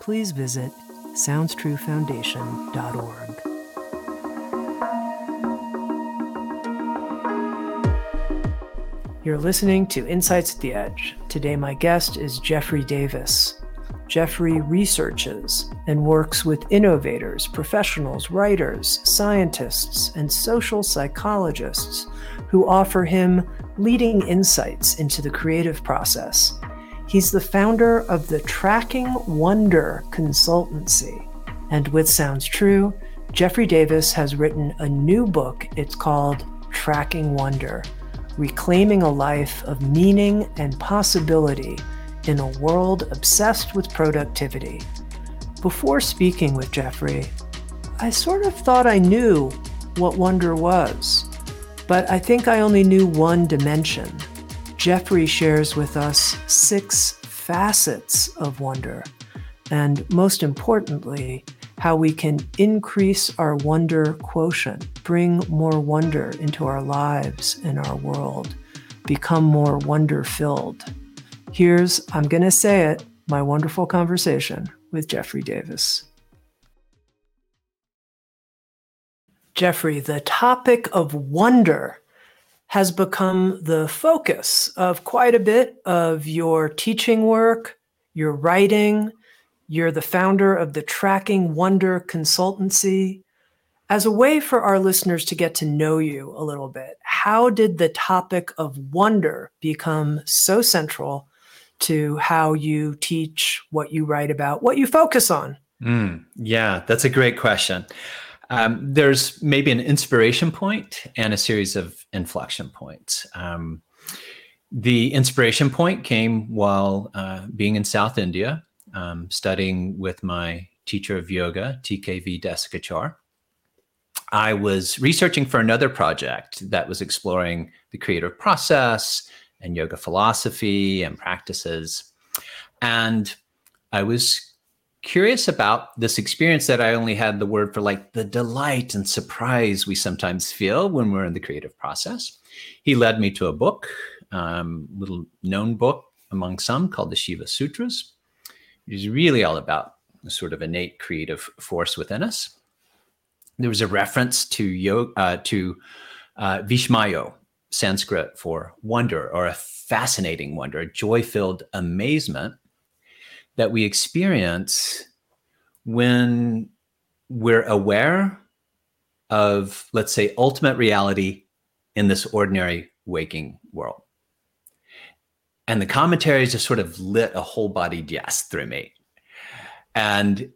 please visit SoundsTrueFoundation.org. You're listening to Insights at the Edge. Today, my guest is Jeffrey Davis. Jeffrey researches and works with innovators, professionals, writers, scientists, and social psychologists who offer him leading insights into the creative process. He's the founder of the Tracking Wonder Consultancy. And with Sounds True, Jeffrey Davis has written a new book. It's called Tracking Wonder Reclaiming a Life of Meaning and Possibility in a world obsessed with productivity. Before speaking with Jeffrey, I sort of thought I knew what wonder was, but I think I only knew one dimension. Jeffrey shares with us six facets of wonder, and most importantly, how we can increase our wonder quotient, bring more wonder into our lives and our world, become more wonder filled. Here's, I'm going to say it, my wonderful conversation with Jeffrey Davis. Jeffrey, the topic of wonder has become the focus of quite a bit of your teaching work, your writing. You're the founder of the Tracking Wonder Consultancy. As a way for our listeners to get to know you a little bit, how did the topic of wonder become so central to how you teach, what you write about, what you focus on? Mm, yeah, that's a great question. Um, there's maybe an inspiration point and a series of inflection points. Um, the inspiration point came while uh, being in South India, um, studying with my teacher of yoga, TKV Desikachar. I was researching for another project that was exploring the creative process and yoga philosophy and practices. And I was curious about this experience that I only had the word for like the delight and surprise we sometimes feel when we're in the creative process. He led me to a book, um, little known book among some called the Shiva Sutras, which is really all about the sort of innate creative force within us. There was a reference to yoga, uh, to uh, Vishmayo, Sanskrit for wonder or a fascinating wonder, a joy filled amazement that we experience when we're aware of, let's say, ultimate reality in this ordinary waking world. And the commentaries just sort of lit a whole body yes through me. And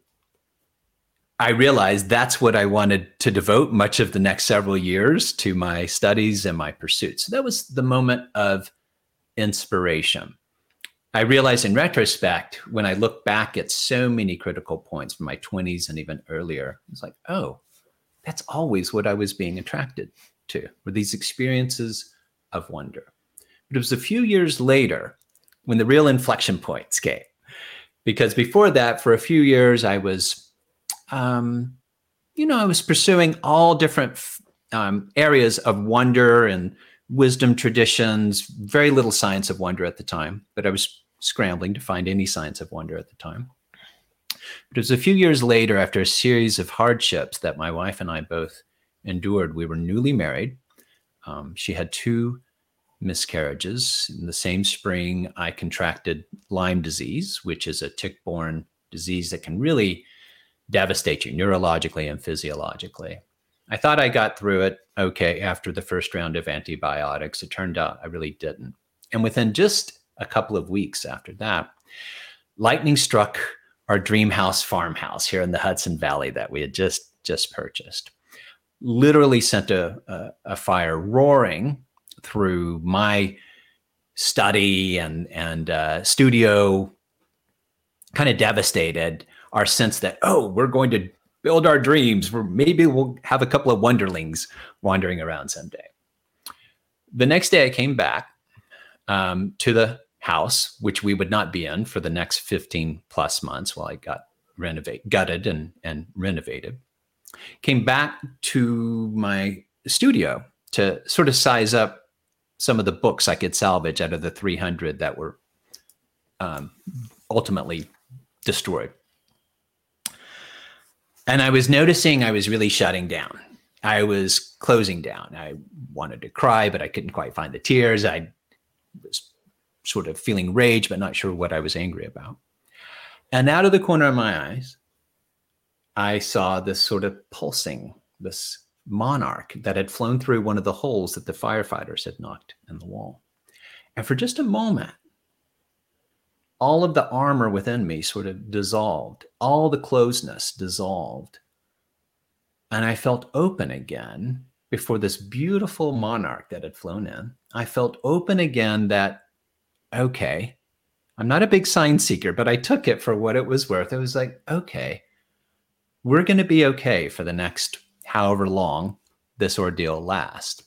I realized that's what I wanted to devote much of the next several years to my studies and my pursuits. So that was the moment of inspiration. I realize in retrospect, when I look back at so many critical points from my 20s and even earlier, it's like, oh, that's always what I was being attracted to, were these experiences of wonder. But it was a few years later when the real inflection points came. Because before that, for a few years, I was um, you know, I was pursuing all different um, areas of wonder and wisdom traditions, very little science of wonder at the time, but I was scrambling to find any science of wonder at the time. But it was a few years later, after a series of hardships that my wife and I both endured. We were newly married. Um, she had two miscarriages. In the same spring, I contracted Lyme disease, which is a tick borne disease that can really devastate you neurologically and physiologically. I thought I got through it okay after the first round of antibiotics. It turned out I really didn't. And within just a couple of weeks after that, lightning struck our dream house farmhouse here in the Hudson Valley that we had just just purchased. Literally sent a, a, a fire roaring through my study and and uh, studio, kind of devastated our sense that oh we're going to build our dreams. Where maybe we'll have a couple of wonderlings wandering around someday. The next day, I came back um, to the house, which we would not be in for the next 15 plus months while I got renovate gutted and and renovated. Came back to my studio to sort of size up some of the books I could salvage out of the 300 that were um, ultimately destroyed. And I was noticing I was really shutting down. I was closing down. I wanted to cry, but I couldn't quite find the tears. I was sort of feeling rage, but not sure what I was angry about. And out of the corner of my eyes, I saw this sort of pulsing, this monarch that had flown through one of the holes that the firefighters had knocked in the wall. And for just a moment, all of the armor within me sort of dissolved, all the closeness dissolved. And I felt open again before this beautiful monarch that had flown in. I felt open again that, okay, I'm not a big sign seeker, but I took it for what it was worth. It was like, okay, we're going to be okay for the next however long this ordeal lasts.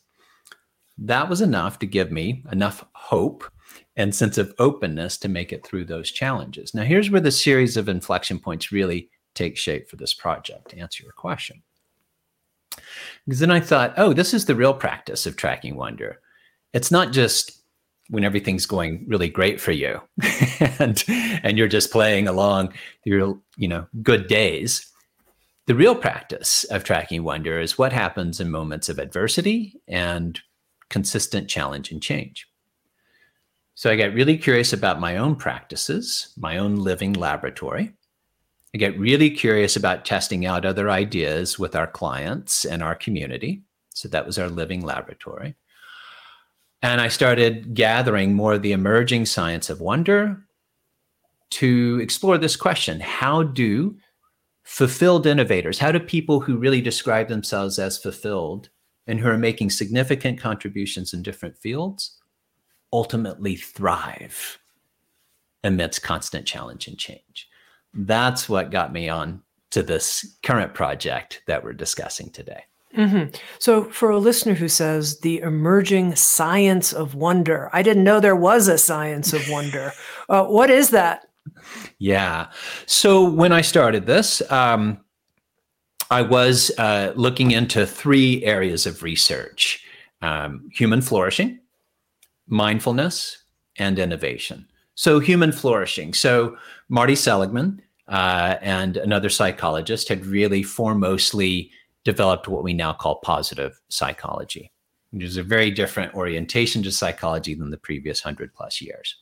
That was enough to give me enough hope and sense of openness to make it through those challenges. Now, here's where the series of inflection points really take shape for this project to answer your question. Because then I thought, oh, this is the real practice of tracking wonder. It's not just when everything's going really great for you and and you're just playing along your you know good days the real practice of tracking wonder is what happens in moments of adversity and consistent challenge and change so I get really curious about my own practices, my own living laboratory. I get really curious about testing out other ideas with our clients and our community. So that was our living laboratory. And I started gathering more of the emerging science of wonder to explore this question How do fulfilled innovators, how do people who really describe themselves as fulfilled and who are making significant contributions in different fields, ultimately thrive amidst constant challenge and change. That's what got me on to this current project that we're discussing today. Mm-hmm. So, for a listener who says the emerging science of wonder, I didn't know there was a science of wonder. Uh, what is that? Yeah. So, when I started this, um, I was uh, looking into three areas of research um, human flourishing, mindfulness and innovation. So, human flourishing. So, Marty Seligman uh, and another psychologist had really foremostly developed what we now call positive psychology. which is a very different orientation to psychology than the previous hundred plus years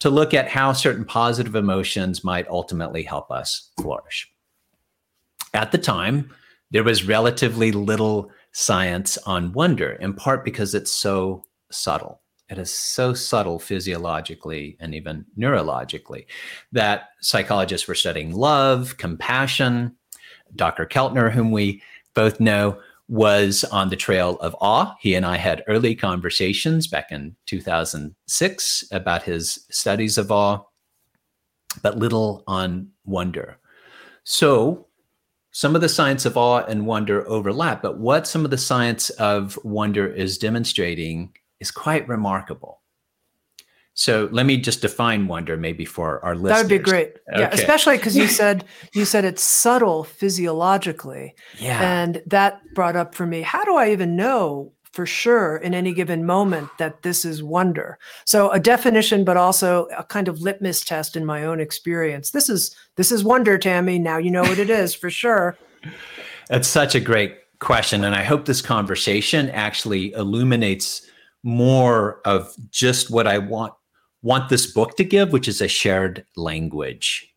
to look at how certain positive emotions might ultimately help us flourish. At the time, there was relatively little science on wonder, in part because it's so subtle. It is so subtle physiologically and even neurologically that psychologists were studying love, compassion. Dr. Keltner, whom we both know, was on the trail of awe. He and I had early conversations back in 2006 about his studies of awe, but little on wonder. So, some of the science of awe and wonder overlap, but what some of the science of wonder is demonstrating is quite remarkable. So let me just define wonder maybe for our listeners. That would be great. Okay. Yeah, especially because you said you said it's subtle physiologically. Yeah. And that brought up for me, how do I even know for sure in any given moment that this is wonder? So a definition, but also a kind of litmus test in my own experience. This is this is wonder, Tami. Now you know what it is for sure. That's such a great question. And I hope this conversation actually illuminates more of just what I want want this book to give, which is a shared language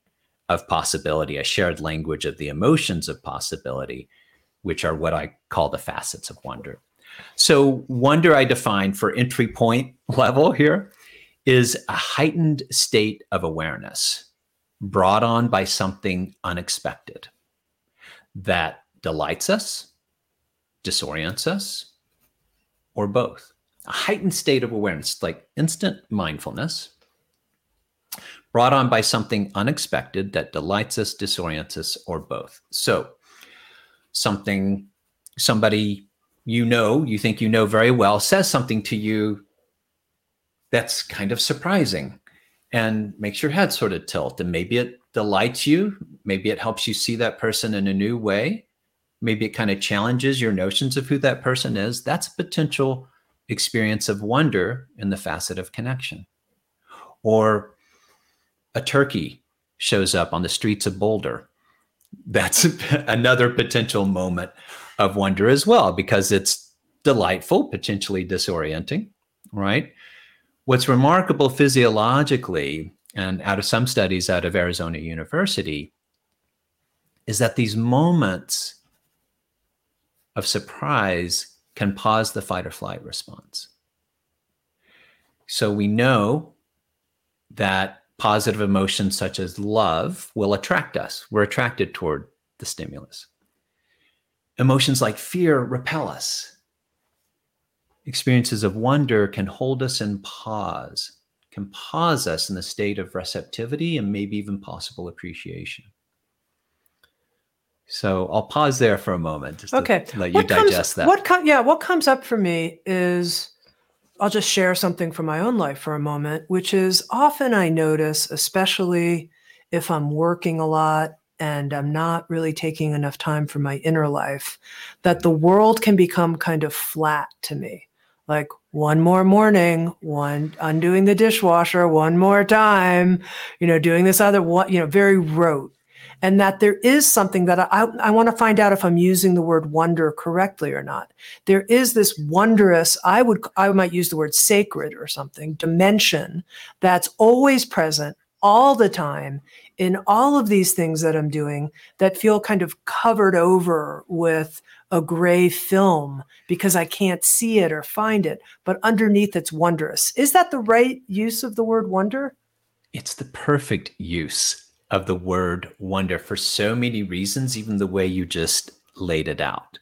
of possibility, a shared language of the emotions of possibility, which are what I call the facets of wonder. So, wonder I define for entry point level here is a heightened state of awareness brought on by something unexpected that delights us, disorients us, or both. A heightened state of awareness, like instant mindfulness, brought on by something unexpected that delights us, disorients us, or both. So, something, somebody you know, you think you know very well, says something to you that's kind of surprising and makes your head sort of tilt. And maybe it delights you. Maybe it helps you see that person in a new way. Maybe it kind of challenges your notions of who that person is. That's potential experience of wonder in the facet of connection. Or a turkey shows up on the streets of Boulder. That's another potential moment of wonder as well, because it's delightful, potentially disorienting, right? What's remarkable physiologically, and out of some studies out of Arizona University, is that these moments of surprise can pause the fight or flight response. So we know that positive emotions such as love will attract us. We're attracted toward the stimulus. Emotions like fear repel us. Experiences of wonder can hold us in pause, can pause us in the state of receptivity and maybe even possible appreciation. So I'll pause there for a moment just okay. to let you what digest comes, that. What com- yeah, what comes up for me is I'll just share something from my own life for a moment, which is often I notice, especially if I'm working a lot and I'm not really taking enough time for my inner life, that the world can become kind of flat to me. Like one more morning, one undoing the dishwasher, one more time, you know, doing this other one, you know, very rote and that there is something that I, I want to find out if I'm using the word wonder correctly or not. There is this wondrous, I would, I might use the word sacred or something, dimension that's always present all the time in all of these things that I'm doing that feel kind of covered over with a gray film because I can't see it or find it, but underneath it's wondrous. Is that the right use of the word wonder? It's the perfect use of the word wonder for so many reasons, even the way you just laid it out.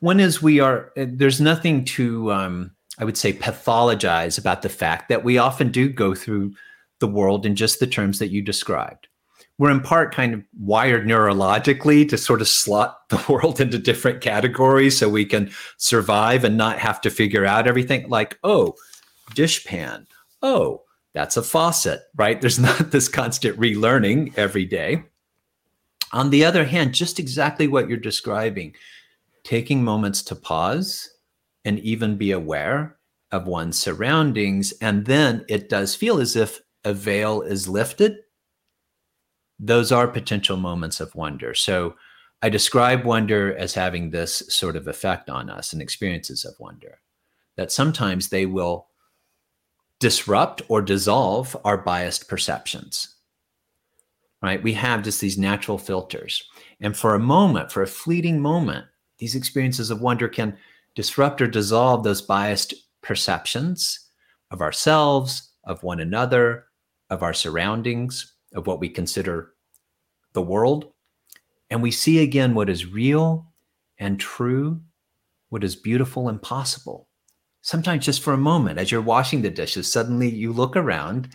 One is we are, uh, there's nothing to, um, I would say, pathologize about the fact that we often do go through the world in just the terms that you described. We're in part kind of wired neurologically to sort of slot the world into different categories so we can survive and not have to figure out everything like, oh, dishpan. Oh, that's a faucet, right? There's not this constant relearning every day. On the other hand, just exactly what you're describing, taking moments to pause and even be aware of one's surroundings. And then it does feel as if a veil is lifted. Those are potential moments of wonder. So I describe wonder as having this sort of effect on us and experiences of wonder, that sometimes they will disrupt or dissolve our biased perceptions. Right? We have just these natural filters. And for a moment, for a fleeting moment, these experiences of wonder can disrupt or dissolve those biased perceptions of ourselves, of one another, of our surroundings, of what we consider the world. And we see again what is real and true, what is beautiful and possible sometimes just for a moment as you're washing the dishes suddenly you look around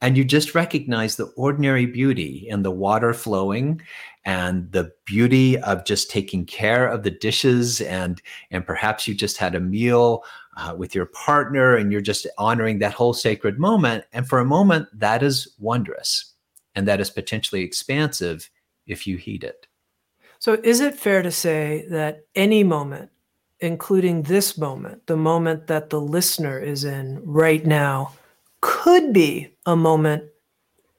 and you just recognize the ordinary beauty in the water flowing and the beauty of just taking care of the dishes and and perhaps you just had a meal uh, with your partner and you're just honoring that whole sacred moment. And for a moment that is wondrous and that is potentially expansive if you heed it. So is it fair to say that any moment including this moment, the moment that the listener is in right now, could be a moment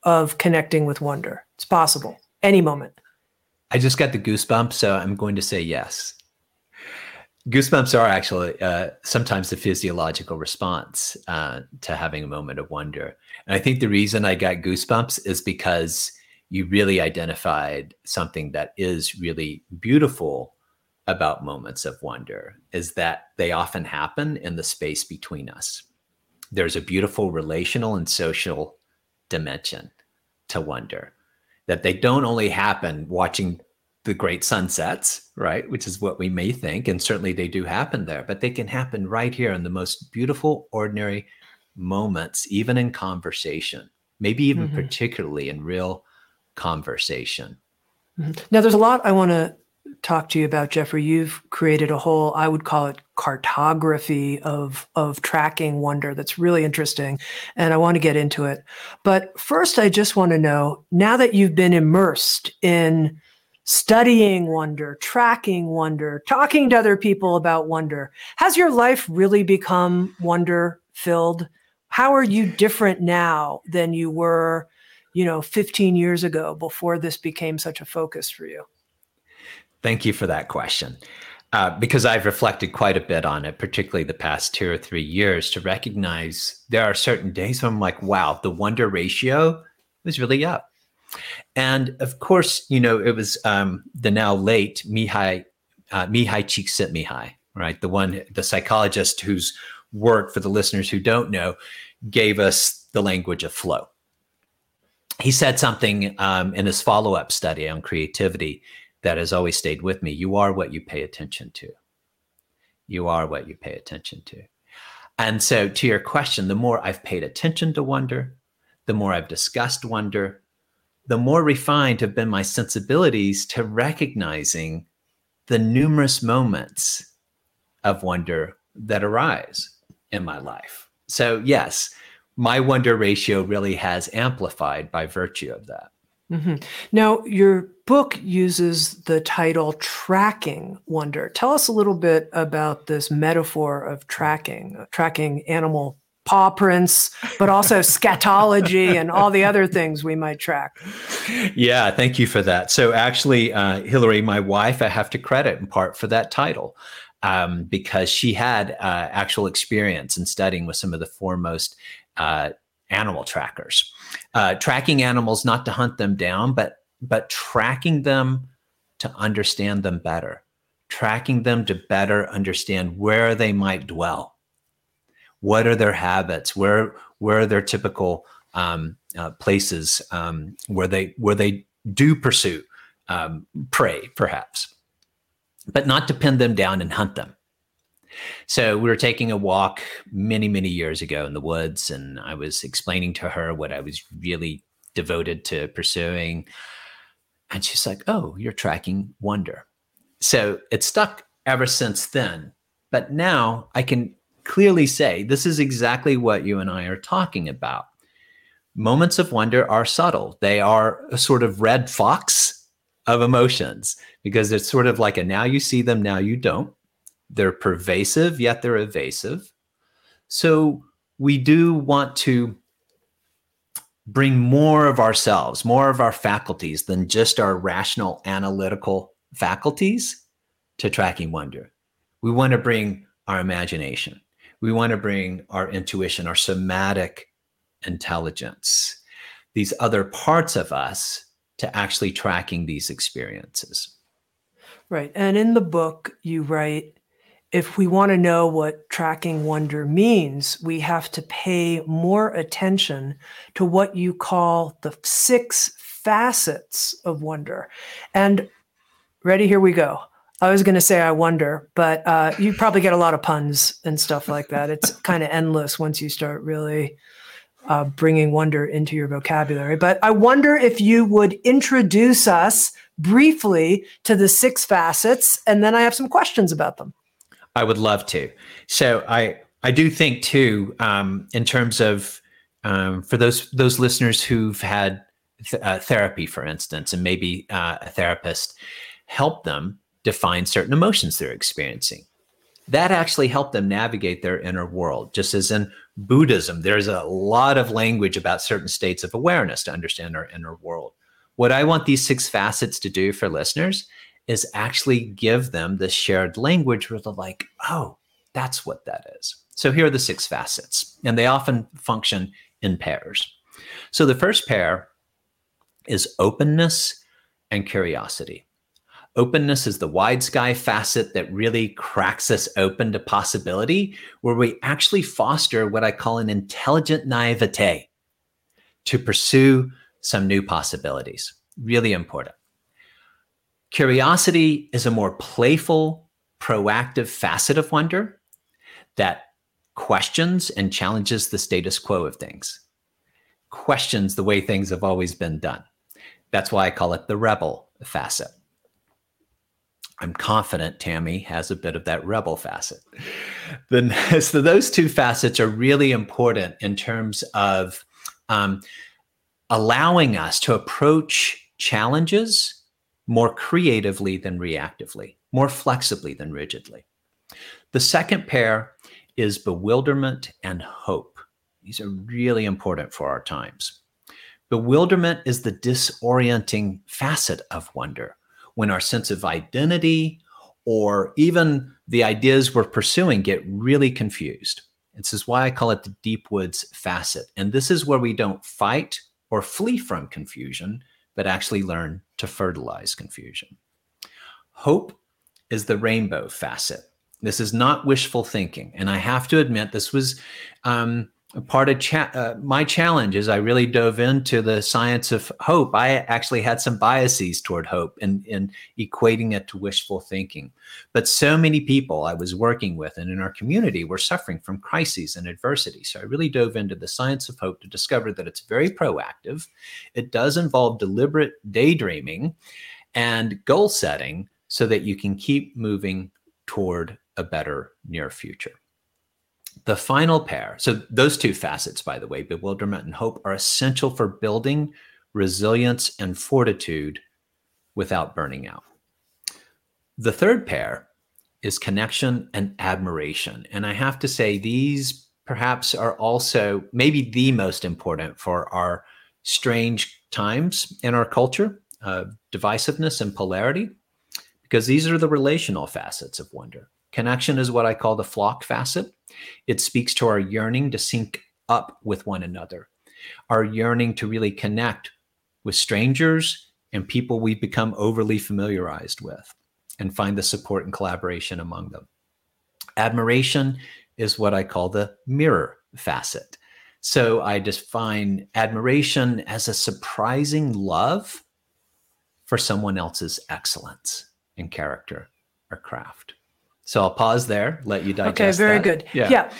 of connecting with wonder. It's possible, any moment. I just got the goosebumps, so I'm going to say yes. Goosebumps are actually uh, sometimes the physiological response uh, to having a moment of wonder. And I think the reason I got goosebumps is because you really identified something that is really beautiful about moments of wonder is that they often happen in the space between us. There's a beautiful relational and social dimension to wonder that they don't only happen watching the great sunsets, right? Which is what we may think. And certainly they do happen there, but they can happen right here in the most beautiful, ordinary moments, even in conversation, maybe even mm-hmm. particularly in real conversation. Mm-hmm. Now, there's a lot I want to talk to you about, Jeffrey. You've created a whole, I would call it cartography of, of tracking wonder that's really interesting. And I want to get into it. But first, I just want to know now that you've been immersed in studying wonder, tracking wonder, talking to other people about wonder, has your life really become wonder filled? How are you different now than you were, you know, 15 years ago before this became such a focus for you? Thank you for that question. Uh, because I've reflected quite a bit on it, particularly the past two or three years, to recognize there are certain days when I'm like, wow, the wonder ratio was really up. And of course, you know, it was um, the now late Mihai, uh, Mihai Csikszentmihalyi, right? The one, the psychologist whose work, for the listeners who don't know, gave us the language of flow. He said something um, in his follow up study on creativity that has always stayed with me. You are what you pay attention to. You are what you pay attention to. And so, to your question, the more I've paid attention to wonder, the more I've discussed wonder, the more refined have been my sensibilities to recognizing the numerous moments of wonder that arise in my life. So, yes, my wonder ratio really has amplified by virtue of that. Mm-hmm. Now, your book uses the title Tracking Wonder. Tell us a little bit about this metaphor of tracking, tracking animal paw prints, but also scatology and all the other things we might track. Yeah, thank you for that. So, actually, uh, Hillary, my wife, I have to credit in part for that title. Um, because she had uh, actual experience in studying with some of the foremost uh, animal trackers, uh, tracking animals not to hunt them down, but but tracking them to understand them better, tracking them to better understand where they might dwell, what are their habits, where where are their typical um, uh, places um, where they where they do pursue um, prey, perhaps, but not to pin them down and hunt them. So we were taking a walk many, many years ago in the woods, and I was explaining to her what I was really devoted to pursuing. And she's like, Oh, you're tracking wonder. So it stuck ever since then. But now I can clearly say this is exactly what you and I are talking about. Moments of wonder are subtle, they are a sort of red fox of emotions because it's sort of like a now you see them, now you don't. They're pervasive, yet they're evasive. So we do want to bring more of ourselves, more of our faculties than just our rational analytical faculties to tracking wonder. We want to bring our imagination. We want to bring our intuition, our somatic intelligence, these other parts of us to actually tracking these experiences. Right. And in the book, you write if we want to know what tracking wonder means, we have to pay more attention to what you call the six facets of wonder. And ready, here we go. I was going to say I wonder, but uh, you probably get a lot of puns and stuff like that. It's kind of endless once you start really uh, bringing wonder into your vocabulary. But I wonder if you would introduce us briefly to the six facets, and then I have some questions about them. I would love to. So I I do think too, um, in terms of um, for those those listeners who've had th- uh, therapy, for instance, and maybe uh, a therapist help them define certain emotions they're experiencing. That actually helped them navigate their inner world. Just as in Buddhism, there's a lot of language about certain states of awareness to understand our inner world. What I want these six facets to do for listeners is actually give them this shared language where they're like, oh, that's what that is. So here are the six facets, and they often function in pairs. So the first pair is openness and curiosity. Openness is the wide sky facet that really cracks us open to possibility, where we actually foster what I call an intelligent naivete to pursue some new possibilities. Really important. Curiosity is a more playful, proactive facet of wonder that questions and challenges the status quo of things, questions the way things have always been done. That's why I call it the rebel facet. I'm confident Tami has a bit of that rebel facet. So those two facets are really important in terms of um, allowing us to approach challenges more creatively than reactively, more flexibly than rigidly. The second pair is bewilderment and hope. These are really important for our times. Bewilderment is the disorienting facet of wonder when our sense of identity or even the ideas we're pursuing get really confused. This is why I call it the deep woods facet. And this is where we don't fight or flee from confusion, but actually learn to fertilize confusion. Hope is the rainbow facet. This is not wishful thinking. And I have to admit, this was um, part of cha- uh, my challenge is I really dove into the science of hope. I actually had some biases toward hope and, and equating it to wishful thinking. But so many people I was working with and in our community were suffering from crises and adversity. So I really dove into the science of hope to discover that it's very proactive. It does involve deliberate daydreaming and goal setting so that you can keep moving toward a better near future. The final pair, so those two facets, by the way, bewilderment and hope, are essential for building resilience and fortitude without burning out. The third pair is connection and admiration. And I have to say, these perhaps are also maybe the most important for our strange times in our culture, divisiveness and polarity, because these are the relational facets of wonder. Connection is what I call the flock facet. It speaks to our yearning to sync up with one another, our yearning to really connect with strangers and people we've become overly familiarized with and find the support and collaboration among them. Admiration is what I call the mirror facet. So I define admiration as a surprising love for someone else's excellence in character or craft. So I'll pause there, let you digest. Okay, very that. good. Yeah. yeah.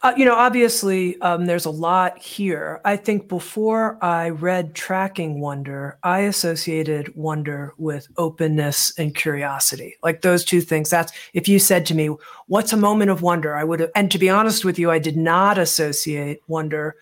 Uh, you know, obviously, um, there's a lot here. I think before I read Tracking Wonder, I associated wonder with openness and curiosity. Like those two things. That's if you said to me, What's a moment of wonder? I would have, and to be honest with you, I did not associate wonder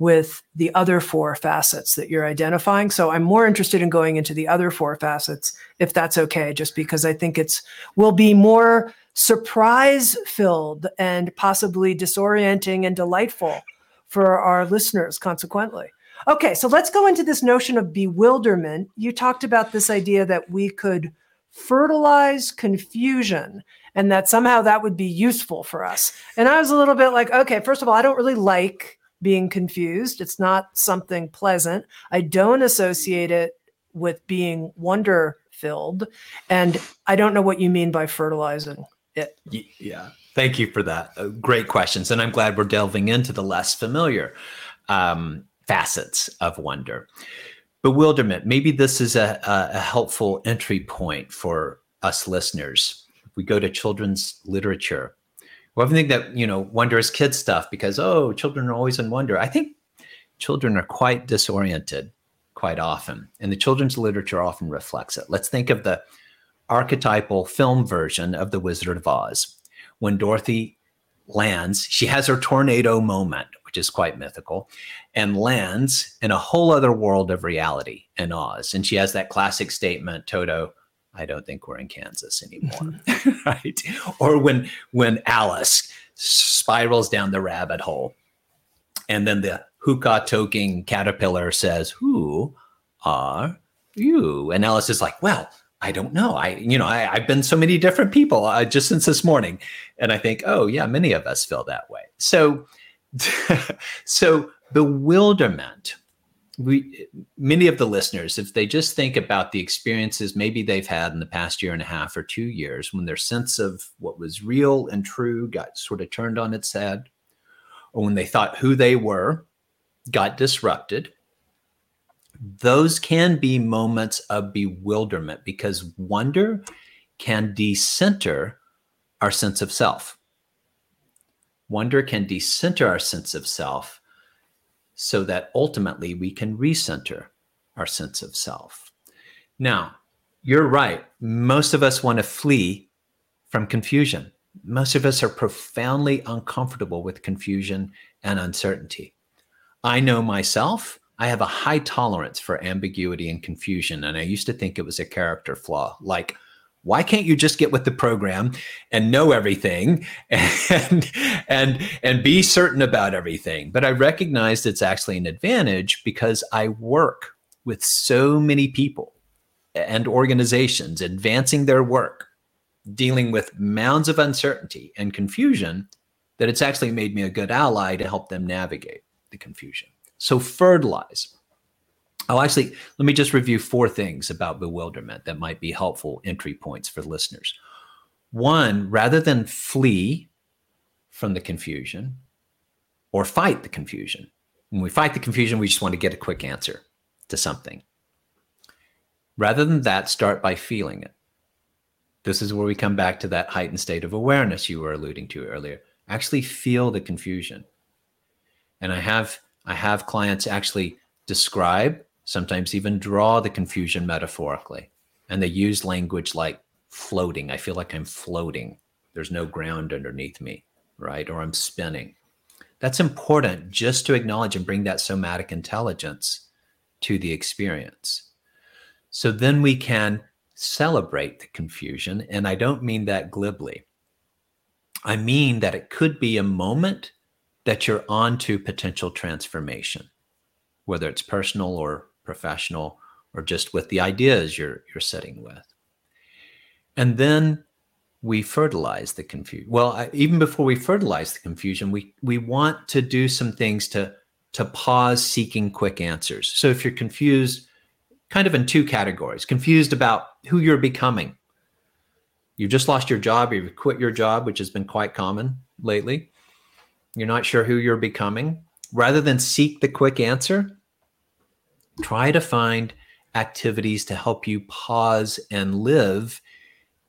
with the other four facets that you're identifying. So I'm more interested in going into the other four facets, if that's okay, just because I think it's will be more surprise filled and possibly disorienting and delightful for our listeners, consequently. Okay, so let's go into this notion of bewilderment. You talked about this idea that we could fertilize confusion and that somehow that would be useful for us. And I was a little bit like, okay, first of all, I don't really like being confused. It's not something pleasant. I don't associate it with being wonder filled. And I don't know what you mean by fertilizing it. Yeah. Thank you for that. Uh, great questions. And I'm glad we're delving into the less familiar um, facets of wonder. Bewilderment. Maybe this is a, a, helpful entry point for us listeners. We go to children's literature, we often think that, you know, wonder is kid stuff because, oh, children are always in wonder. I think children are quite disoriented quite often. And the children's literature often reflects it. Let's think of the archetypal film version of The Wizard of Oz. When Dorothy lands, she has her tornado moment, which is quite mythical, and lands in a whole other world of reality in Oz. And she has that classic statement, Toto, I don't think we're in Kansas anymore. right? Or when when Alice spirals down the rabbit hole and then the hookah toking caterpillar says, Who are you? And Alice is like, Well, I don't know. I, you know, I, have been so many different people uh, just since this morning, and I think, oh yeah, many of us feel that way. So, so bewilderment, we many of the listeners, if they just think about the experiences maybe they've had in the past year and a half or two years, when their sense of what was real and true got sort of turned on its head, or when they thought who they were got disrupted, those can be moments of bewilderment because wonder can decenter our sense of self. Wonder can decenter our sense of self so that ultimately we can recenter our sense of self. Now, you're right. Most of us want to flee from confusion. Most of us are profoundly uncomfortable with confusion and uncertainty. I know myself I have a high tolerance for ambiguity and confusion. And I used to think it was a character flaw. Like, why can't you just get with the program and know everything and and and be certain about everything but i recognized it's actually an advantage because i work with so many people and organizations advancing their work dealing with mounds of uncertainty and confusion that it's actually made me a good ally to help them navigate the confusion so fertilize. I'll actually, let me just review four things about bewilderment that might be helpful entry points for listeners. One, rather than flee from the confusion or fight the confusion, when we fight the confusion, we just want to get a quick answer to something. Rather than that, start by feeling it. This is where we come back to that heightened state of awareness you were alluding to earlier. Actually, feel the confusion. And I have I have clients actually describe, sometimes even draw the confusion metaphorically. And they use language like floating. I feel like I'm floating. There's no ground underneath me, right? Or I'm spinning. That's important just to acknowledge and bring that somatic intelligence to the experience. So then we can celebrate the confusion. And I don't mean that glibly. I mean that it could be a moment that you're on to potential transformation, whether it's personal or professional or just with the ideas you're you're sitting with. And then we fertilize the confusion. Well, I, even before we fertilize the confusion, we we want to do some things to to pause seeking quick answers. So if you're confused, kind of in two categories, confused about who you're becoming. You've just lost your job, or you quit your job, which has been quite common lately you're not sure who you're becoming, rather than seek the quick answer, try to find activities to help you pause and live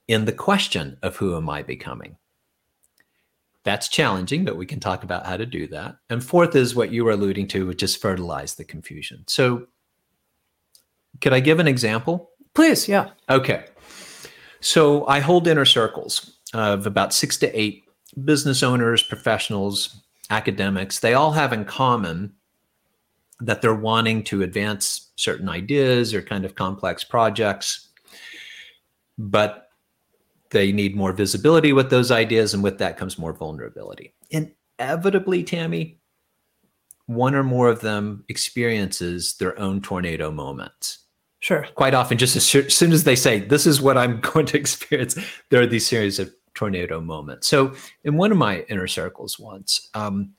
in the question of who am I becoming? That's challenging, but we can talk about how to do that. And fourth is what you were alluding to, which is fertilize the confusion. So, could I give an example? Please, yeah. Okay. So, I hold inner circles of about six to eight business owners, professionals, academics, they all have in common that they're wanting to advance certain ideas or kind of complex projects, but they need more visibility with those ideas, and with that comes more vulnerability. Inevitably, Tami, one or more of them experiences their own tornado moments. Sure. Quite often, just as soon as they say, This is what I'm going to experience, there are these series of tornado moment. So in one of my inner circles once, um,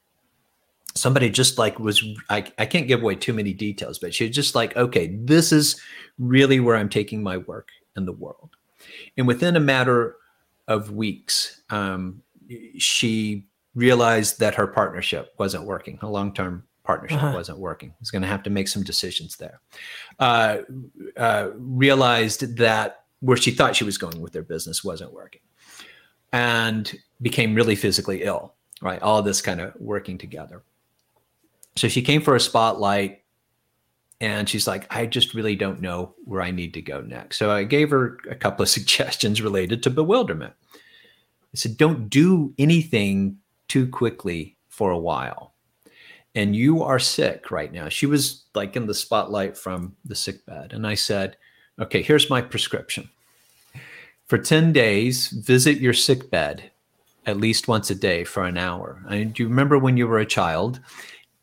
somebody just like was I, I can't give away too many details, but she was just like, okay, this is really where I'm taking my work in the world. And within a matter of weeks, um, she realized that her partnership wasn't working, her long-term partnership uh-huh. wasn't working. Was going to have to make some decisions there. Uh, uh, realized that where she thought she was going with their business wasn't working and became really physically ill, right? All this kind of working together. So she came for a spotlight and she's like, I just really don't know where I need to go next. So I gave her a couple of suggestions related to bewilderment. I said, don't do anything too quickly for a while. And you are sick right now. She was like in the spotlight from the sick bed. And I said, okay, here's my prescription. For 10 days, visit your sick bed at least once a day for an hour. I mean, do you remember when you were a child?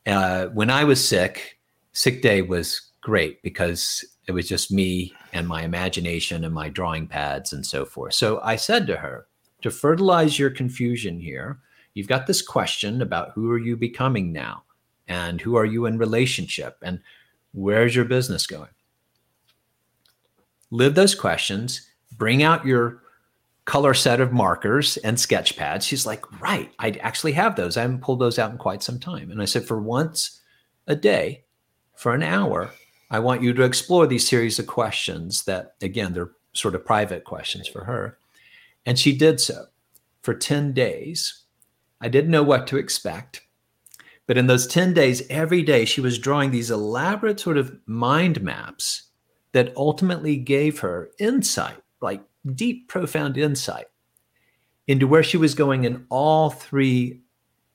Uh, when I was sick, sick day was great because it was just me and my imagination and my drawing pads and so forth. So I said to her, to fertilize your confusion here, you've got this question about who are you becoming now and who are you in relationship and Where's your business going? Live those questions, bring out your color set of markers and sketch pads. She's like, Right, I actually have those. I haven't pulled those out in quite some time. And I said, For once a day, for an hour, I want you to explore these series of questions that, again, they're sort of private questions for her. And she did so for 10 days. I didn't know what to expect. But in those 10 days, every day, she was drawing these elaborate sort of mind maps that ultimately gave her insight, like deep, profound insight into where she was going in all three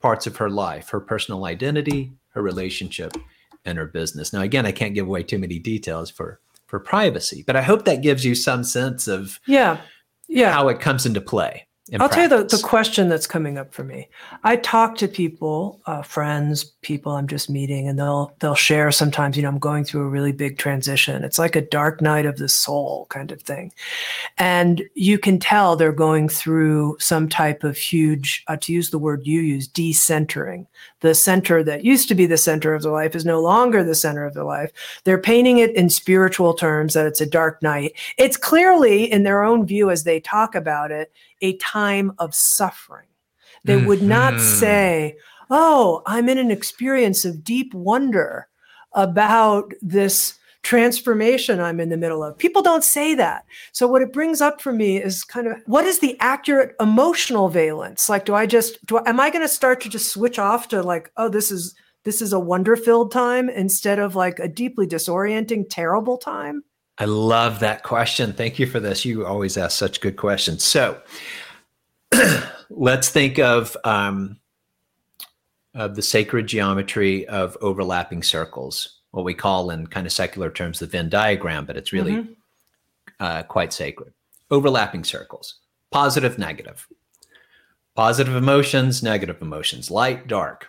parts of her life her personal identity, her relationship, and her business. Now, again, I can't give away too many details for for privacy, but I hope that gives you some sense of yeah, yeah, how it comes into play. I'll practice. tell you the, the question that's coming up for me. I talk to people, uh, friends, people I'm just meeting, and they'll they'll share sometimes. You know, I'm going through a really big transition. It's like a dark night of the soul kind of thing, and you can tell they're going through some type of huge, uh, to use the word you use, decentering. The center that used to be the center of their life is no longer the center of their life. They're painting it in spiritual terms that it's a dark night. It's clearly in their own view as they talk about it a time of suffering. They mm-hmm. would not mm-hmm. say, Oh, I'm in an experience of deep wonder about this transformation I'm in the middle of. People don't say that. So what it brings up for me is kind of what is the accurate emotional valence? Like, do I just do? I, am I going to start to just switch off to like, oh, this is this is a wonder filled time instead of like a deeply disorienting, terrible time? I love that question. Thank you for this. You always ask such good questions. So let's think of um, of the sacred geometry of overlapping circles, what we call in kind of secular terms the Venn diagram, but it's really mm-hmm. uh, quite sacred. Overlapping circles, positive, negative, positive emotions, negative emotions, light, dark.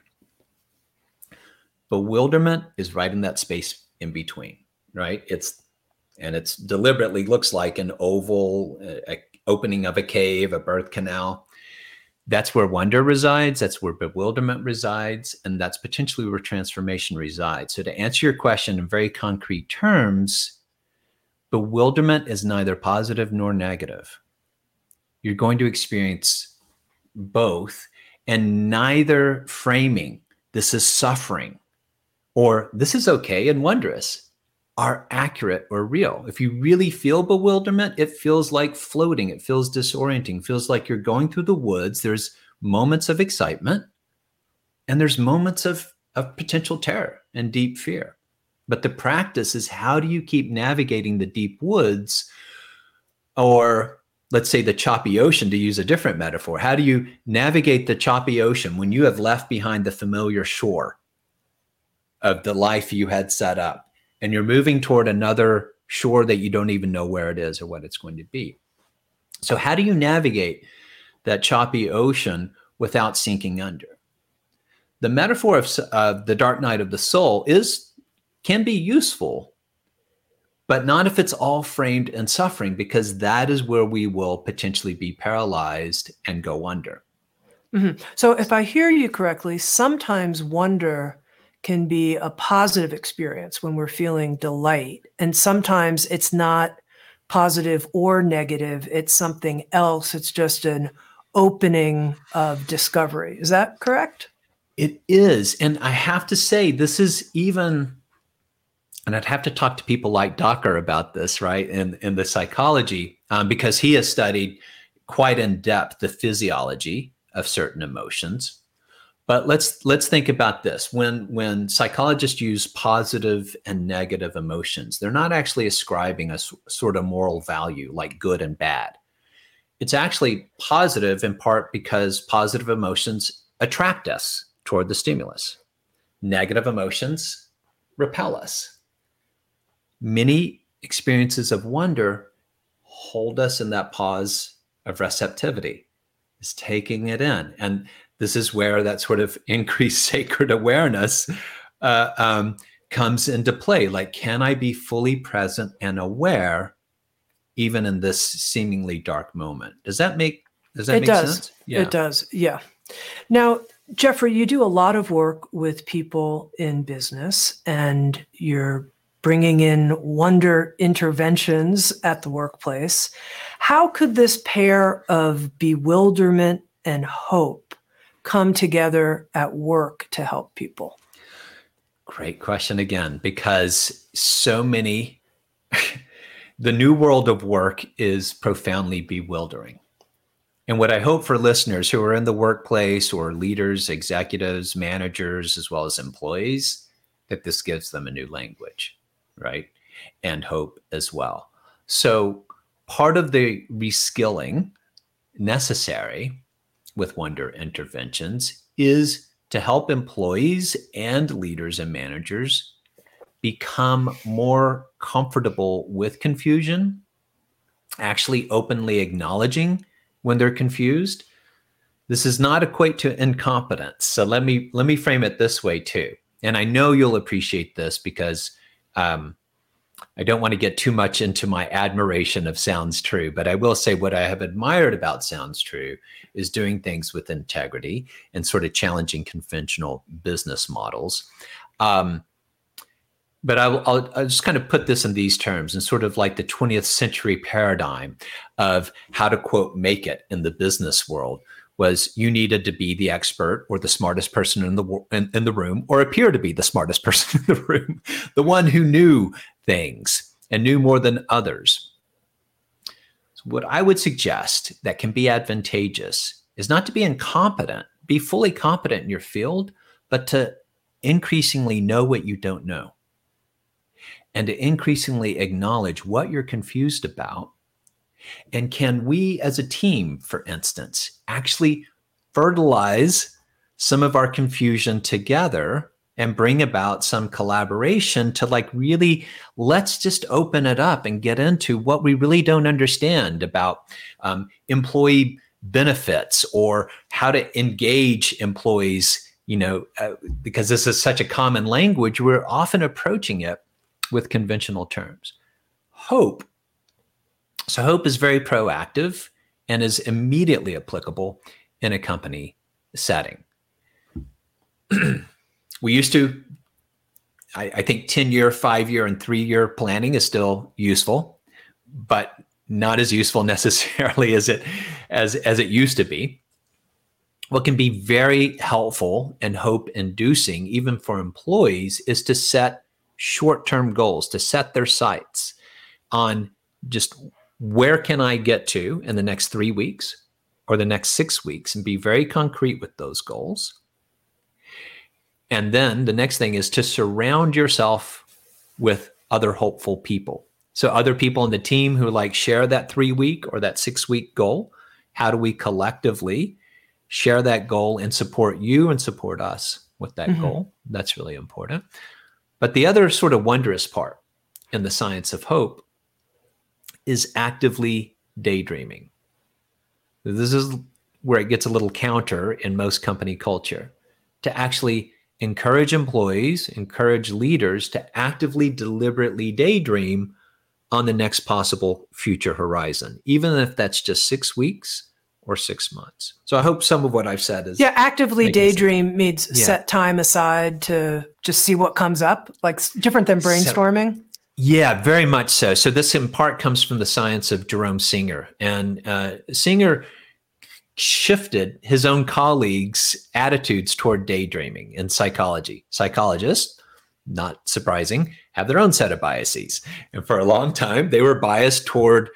Bewilderment is right in that space in between, right? It's and it's deliberately looks like an oval a opening of a cave a birth canal. That's where wonder resides that's where bewilderment resides and that's potentially where transformation resides. So to answer your question in very concrete terms bewilderment is neither positive nor negative. You're going to experience both and neither framing. This is suffering. Or this is okay and wondrous are accurate or real. If you really feel bewilderment, it feels like floating, it feels disorienting, feels like you're going through the woods. There's moments of excitement and there's moments of, of potential terror and deep fear. But the practice is how do you keep navigating the deep woods or let's say the choppy ocean to use a different metaphor? How do you navigate the choppy ocean when you have left behind the familiar shore of the life you had set up? And you're moving toward another shore that you don't even know where it is or what it's going to be. So, how do you navigate that choppy ocean without sinking under? The metaphor of uh, the dark night of the soul is can be useful, but not if it's all framed in suffering, because that is where we will potentially be paralyzed and go under. Mm-hmm. So, if I hear you correctly, sometimes wonder can be a positive experience when we're feeling delight. And sometimes it's not positive or negative, it's something else. It's just an opening of discovery. Is that correct? It is. And I have to say, this is even, and I'd have to talk to people like Dacher about this, right? In, in the psychology, um, because he has studied quite in depth the physiology of certain emotions but let's let's think about this. When when psychologists use positive and negative emotions, they're not actually ascribing a sort of moral value like good and bad. It's actually positive in part because positive emotions attract us toward the stimulus. Negative emotions repel us. Many experiences of wonder hold us in that pause of receptivity, is taking it in. And this is where that sort of increased sacred awareness uh, um, comes into play. Like, can I be fully present and aware even in this seemingly dark moment? Does that make does that it make does. sense? Yeah. It does. Yeah. Now, Jeffrey, you do a lot of work with people in business, and you're bringing in wonder interventions at the workplace. How could this pair of bewilderment and hope come together at work to help people? Great question again, because so many, the new world of work is profoundly bewildering. And what I hope for listeners who are in the workplace or leaders, executives, managers, as well as employees, that this gives them a new language, right? And hope as well. So, part of the reskilling necessary with Wonder interventions is to help employees and leaders and managers become more comfortable with confusion, actually openly acknowledging when they're confused. This does not equate to incompetence. So let me let me frame it this way too. And I know you'll appreciate this because um, I don't want to get too much into my admiration of Sounds True, but I will say what I have admired about Sounds True is doing things with integrity and sort of challenging conventional business models. Um, but I'll, I'll, I'll, just kind of put this in these terms and sort of like the 20th century paradigm of how to quote make it in the business world was you needed to be the expert or the smartest person in the in, in the room or appear to be the smartest person in the room the one who knew things and knew more than others so what i would suggest that can be advantageous is not to be incompetent be fully competent in your field but to increasingly know what you don't know and to increasingly acknowledge what you're confused about. And can we, as a team, for instance, actually fertilize some of our confusion together and bring about some collaboration to like really let's just open it up and get into what we really don't understand about um, employee benefits or how to engage employees you know uh, because this is such a common language we're often approaching it with conventional terms. Hope. So, hope is very proactive and is immediately applicable in a company setting. we used to, I, I think 10 year, five year, and three year planning is still useful, but not as useful necessarily as it as as it used to be what can be very helpful and hope inducing even for employees is to set short term goals, to set their sights on just where can I get to in the next three weeks or the next six weeks and be very concrete with those goals. And then the next thing is to surround yourself with other hopeful people. So, other people in the team who like share that three week or that six week goal. How do we collectively share that goal and support you and support us with that mm-hmm. goal? That's really important. But the other sort of wondrous part in the science of hope is actively daydreaming. This is where it gets a little counter in most company culture to actually encourage employees, encourage leaders to actively, deliberately daydream on the next possible future horizon, even if that's just six weeks or six months. So I hope some of what I've said is yeah. Actively daydream sense. means yeah. set time aside to just see what comes up, like different than brainstorming. Yeah, very much so. So this in part comes from the science of Jerome Singer, and uh, Singer shifted his own colleagues' attitudes toward daydreaming in psychology. Psychologists, not surprising, have their own set of biases, and for a long time they were biased toward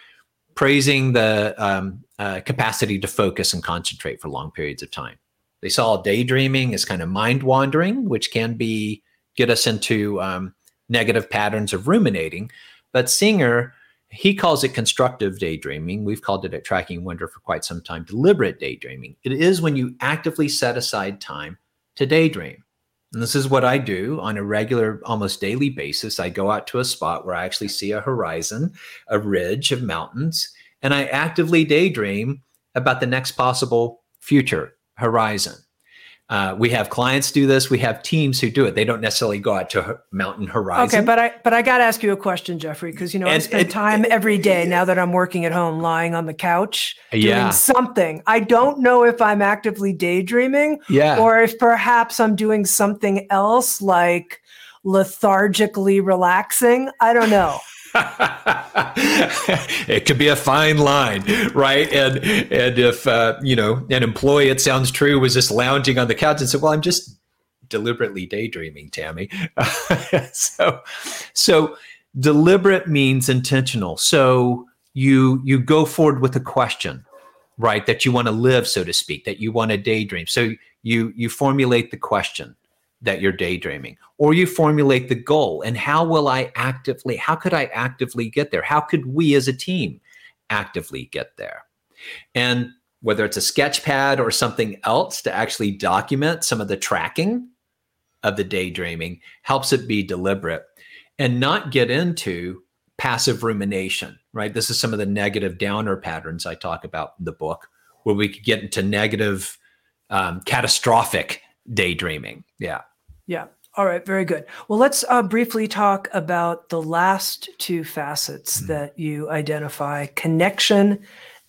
praising the um, uh, capacity to focus and concentrate for long periods of time. They saw daydreaming as kind of mind wandering, which can be get us into um, negative patterns of ruminating. But Singer, he calls it constructive daydreaming. We've called it at Tracking Wonder for quite some time, deliberate daydreaming. It is when you actively set aside time to daydream. And this is what I do on a regular, almost daily basis. I go out to a spot where I actually see a horizon, a ridge of mountains, and I actively daydream about the next possible future horizon. Uh, we have clients do this. We have teams who do it. They don't necessarily go out to mountain horizon. Okay, but I but I got to ask you a question, Jeffrey, because you know and, I spend and, time every day now that I'm working at home, lying on the couch doing yeah. something. I don't know if I'm actively daydreaming, yeah. or if perhaps I'm doing something else, like lethargically relaxing. I don't know. it could be a fine line, right? And and if uh, you know an employee, it sounds true, was just lounging on the couch and said, "Well, I'm just deliberately daydreaming, Tami." so, so deliberate means intentional. So you you go forward with a question, right? That you want to live, so to speak, that you want to daydream. So you you formulate the question that you're daydreaming or you formulate the goal and how will i actively how could i actively get there? How could we as a team actively get there? And whether it's a sketch pad or something else to actually document some of the tracking of the daydreaming helps it be deliberate and not get into passive rumination right? This is some of the negative downer patterns i talk about in the book where we could get into negative um, catastrophic daydreaming. Yeah yeah. All right. Very good. Well, let's uh, briefly talk about the last two facets mm-hmm. that you identify connection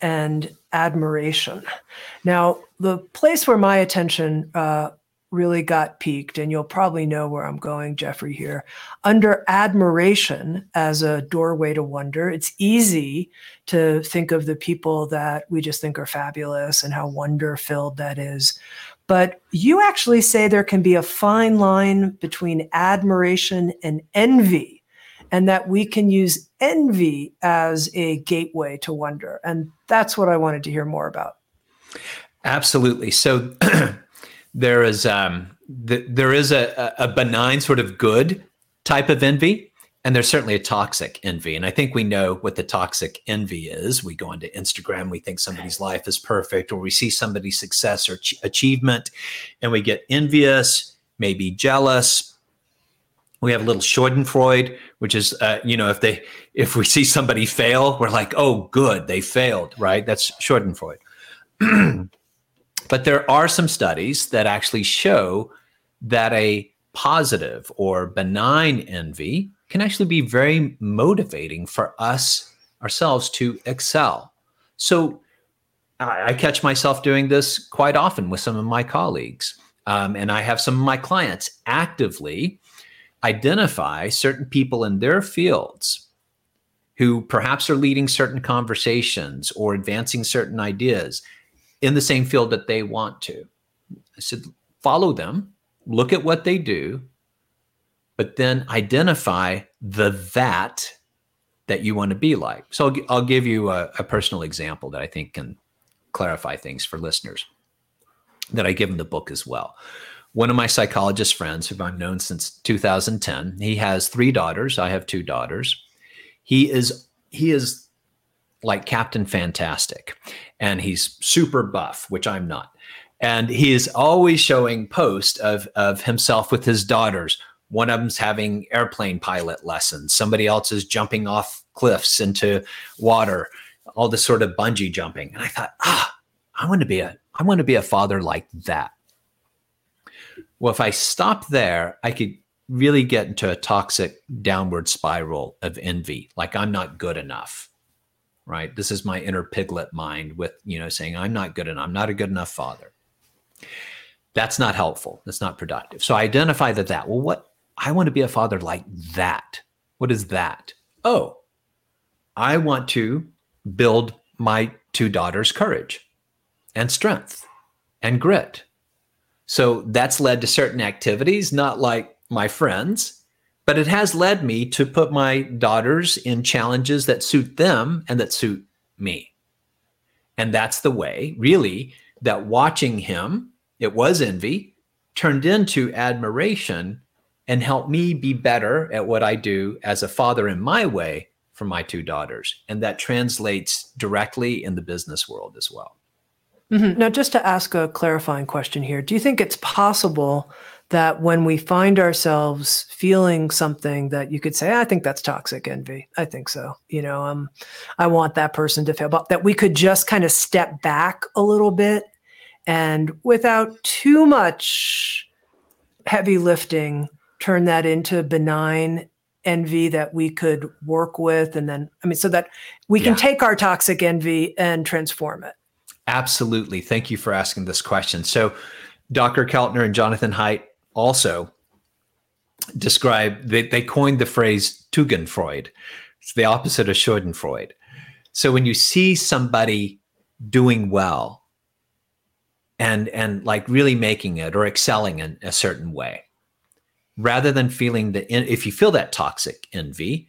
and admiration. Now, the place where my attention uh, really got piqued, and you'll probably know where I'm going, Jeffrey, here. Under admiration as a doorway to wonder, it's easy to think of the people that we just think are fabulous and how wonder filled that is. But you actually say there can be a fine line between admiration and envy, and that we can use envy as a gateway to wonder. And that's what I wanted to hear more about. Absolutely. So there is um, the, there is a, a benign sort of good type of envy, and there's certainly a toxic envy. And I think we know what the toxic envy is. We go onto Instagram, we think somebody's life is perfect, or we see somebody's success or ch- achievement, and we get envious, maybe jealous. We have a little Schadenfreude, which is, uh, you know, if they, if we see somebody fail, we're like, oh, good, they failed, right? That's Schadenfreude. but there are some studies that actually show that a positive or benign envy can actually be very motivating for us ourselves to excel. So I, I catch myself doing this quite often with some of my colleagues. Um, and I have some of my clients actively identify certain people in their fields who perhaps are leading certain conversations or advancing certain ideas in the same field that they want to. I said, follow them, look at what they do, but then identify the that that you want to be like. So I'll, I'll give you a, a, personal example that I think can clarify things for listeners that I give in the book as well. One of my psychologist friends, who I've known since 2010, he has three daughters. I have two daughters. He is he is like Captain Fantastic, and he's super buff, which I'm not. And he is always showing posts of of himself with his daughters one of them's having airplane pilot lessons. Somebody else is jumping off cliffs into water, all this sort of bungee jumping. And I thought, ah, I want to be a I want to be a father like that. Well, if I stop there, I could really get into a toxic downward spiral of envy, like I'm not good enough. Right? This is my inner piglet mind with, you know, saying I'm not good enough. I'm not a good enough father. That's not helpful. That's not productive. So I identify that that. Well, what I want to be a father like that. What is that? Oh, I want to build my two daughters' courage and strength and grit. So that's led to certain activities, not like my friends, but it has led me to put my daughters in challenges that suit them and that suit me. And that's the way, really, that watching him, it was envy, turned into admiration and help me be better at what I do as a father in my way for my two daughters. And that translates directly in the business world as well. Mm-hmm. Now, just to ask a clarifying question here, do you think it's possible that when we find ourselves feeling something that you could say, I think that's toxic envy. I think so. You know, um, I want that person to fail, but that we could just kind of step back a little bit and without too much heavy lifting, turn that into benign envy that we could work with and then i mean so that we can yeah. take our toxic envy and transform it absolutely thank you for asking this question so dr keltner and jonathan haidt also describe, they, they coined the phrase Tugendfreud. It's the opposite of Schadenfreude. So when you see somebody doing well and and like really making it or excelling in a certain way, rather than feeling the if you feel that toxic envy,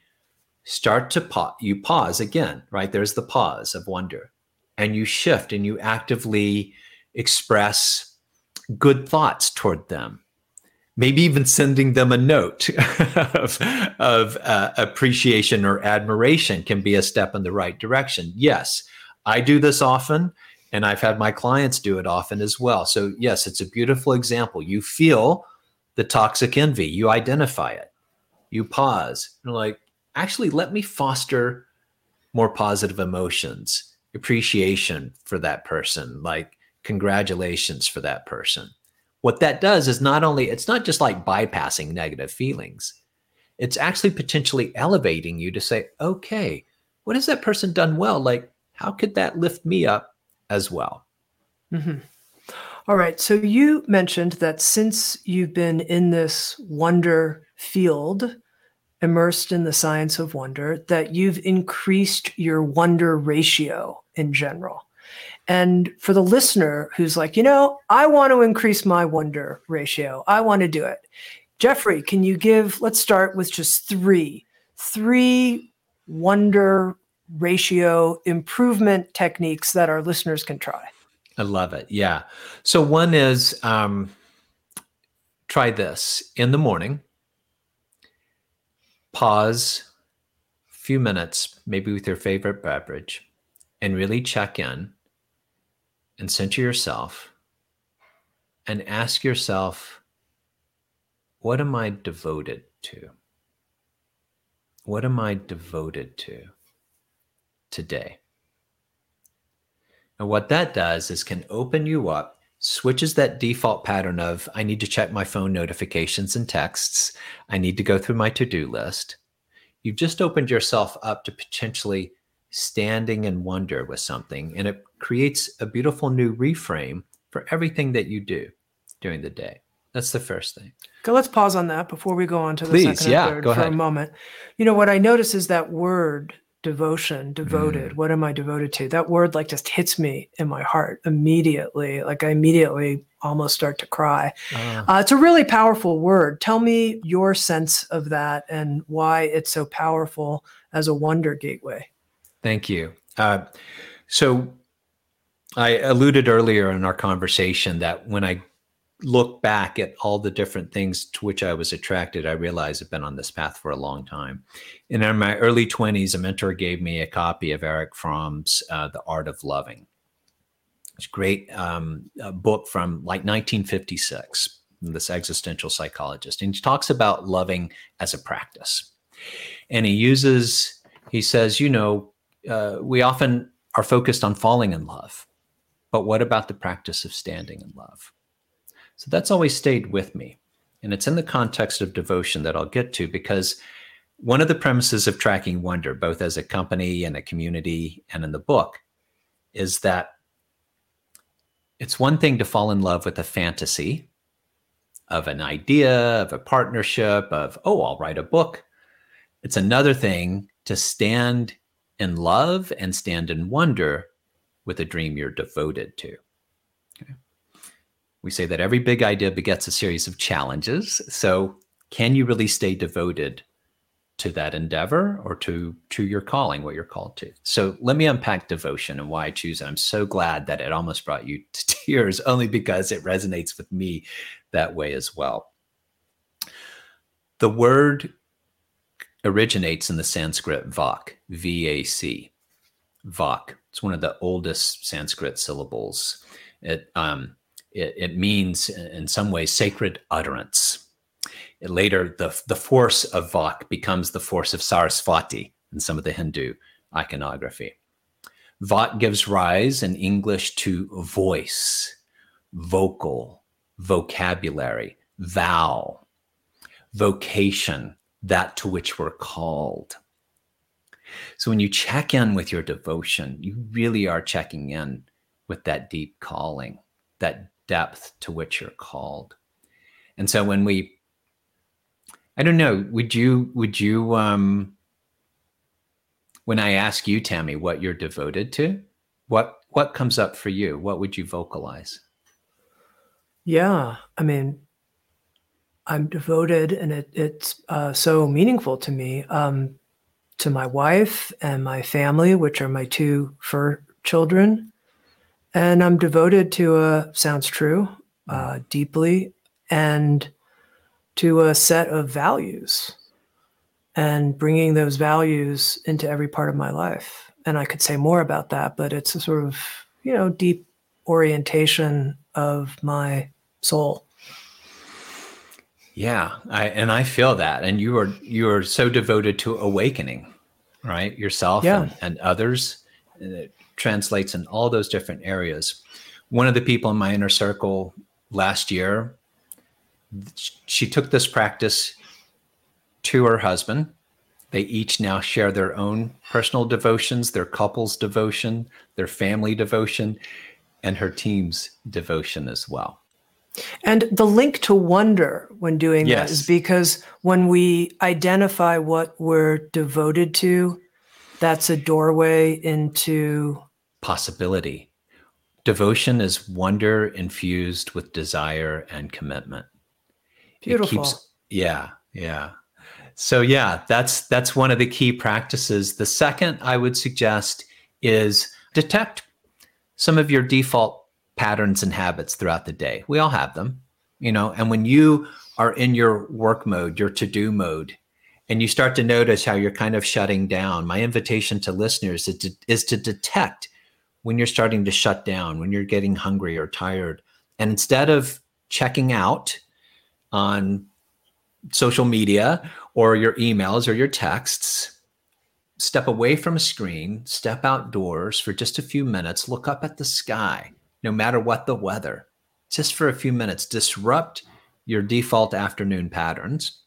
start to pause. You pause again, right? There's the pause of wonder, and you shift and you actively express good thoughts toward them maybe even sending them a note of, of uh, appreciation or admiration can be a step in the right direction. Yes, I do this often, and I've had my clients do it often as well. So, yes, it's a beautiful example. You feel the toxic envy, you identify it, you pause, you're like, actually, let me foster more positive emotions, appreciation for that person, like congratulations for that person. What that does is not only it's not just like bypassing negative feelings. It's actually potentially elevating you to say okay what has that person done well? Like how could that lift me up as well? Mm-hmm. All right so you mentioned that since you've been in this wonder field immersed in the science of wonder that you've increased your wonder ratio in general and for the listener who's like, you know, I want to increase my wonder ratio, I want to do it. Jeffrey, can you give, let's start with just three, three wonder ratio improvement techniques that our listeners can try? I love it. Yeah. So one is um, try this in the morning, pause a few minutes, maybe with your favorite beverage, and really check in and center yourself and ask yourself, what am I devoted to? What am I devoted to today? And what that does is can open you up, switches that default pattern of I need to check my phone notifications and texts, I need to go through my to do list. You've just opened yourself up to potentially standing in wonder with something, and it creates a beautiful new reframe for everything that you do during the day. That's the first thing. Okay, let's pause on that before we go on to the Please, second yeah, and third for ahead. a moment. You know what I notice is that word devotion, devoted. Mm. What am I devoted to? That word like just hits me in my heart immediately. Like I immediately almost start to cry. Uh, uh, it's a really powerful word. Tell me your sense of that and why it's so powerful as a wonder gateway. Thank you. Uh, so I alluded earlier in our conversation that when I look back at all the different things to which I was attracted, I realized I've been on this path for a long time. And in my early 20s, a mentor gave me a copy of Erich Fromm's uh, The Art of Loving. It's a great um, a book from like 1956, this existential psychologist. And he talks about loving as a practice. And he uses, he says, you know, uh, we often are focused on falling in love but what about the practice of standing in love? So that's always stayed with me. And it's in the context of devotion that I'll get to because one of the premises of tracking wonder, both as a company and a community and in the book, is that it's one thing to fall in love with a fantasy of an idea, of a partnership, of, oh, I'll write a book. It's another thing to stand in love and stand in wonder with a dream you're devoted to. We say that every big idea begets a series of challenges. So, can you really stay devoted to that endeavor or to to your calling, what you're called to? So, let me unpack devotion and why I choose it. I'm so glad that it almost brought you to tears, only because it resonates with me that way as well. The word originates in the Sanskrit vak, V A C, vak. It's one of the oldest Sanskrit syllables. It, um, it, it means, in some ways, sacred utterance. It later, the, the force of Vak becomes the force of Sarasvati in some of the Hindu iconography. Vak gives rise in English to voice, vocal, vocabulary, vow, vocation, that to which we're called. So when you check in with your devotion, you really are checking in with that deep calling, that depth to which you're called. And so when we I don't know. Would you, would you, um, when I ask you, Tami, what you're devoted to, what, what comes up for you? What would you vocalize? Yeah. I mean, I'm devoted and it, it's uh, so meaningful to me, um, to my wife and my family, which are my two fur children. And I'm devoted to a, sounds true, uh, deeply, and to a set of values and bringing those values into every part of my life. And I could say more about that, but it's a sort of, you know, deep orientation of my soul. Yeah, I, and I feel that. And you are you are so devoted to awakening, right? Yourself Yeah. and, and others. Translates in all those different areas. One of the people in my inner circle last year, she took this practice to her husband. They each now share their own personal devotions, their couple's devotion, their family devotion, and her team's devotion as well. And the link to wonder when doing that Yes. is because when we identify what we're devoted to, that's a doorway into possibility. Devotion is wonder infused with desire and commitment. beautiful. yeah, yeah. So yeah, that's that's one of the key practices. The second I would suggest is detect some of your default patterns and habits throughout the day. We all have them, you know, and when you are in your work mode, your to-do mode, and you start to notice how you're kind of shutting down, my invitation to listeners is to, is to detect when you're starting to shut down, when you're getting hungry or tired. And instead of checking out on social media or your emails or your texts, step away from a screen, step outdoors for just a few minutes, look up at the sky, no matter what the weather, just for a few minutes, disrupt your default afternoon patterns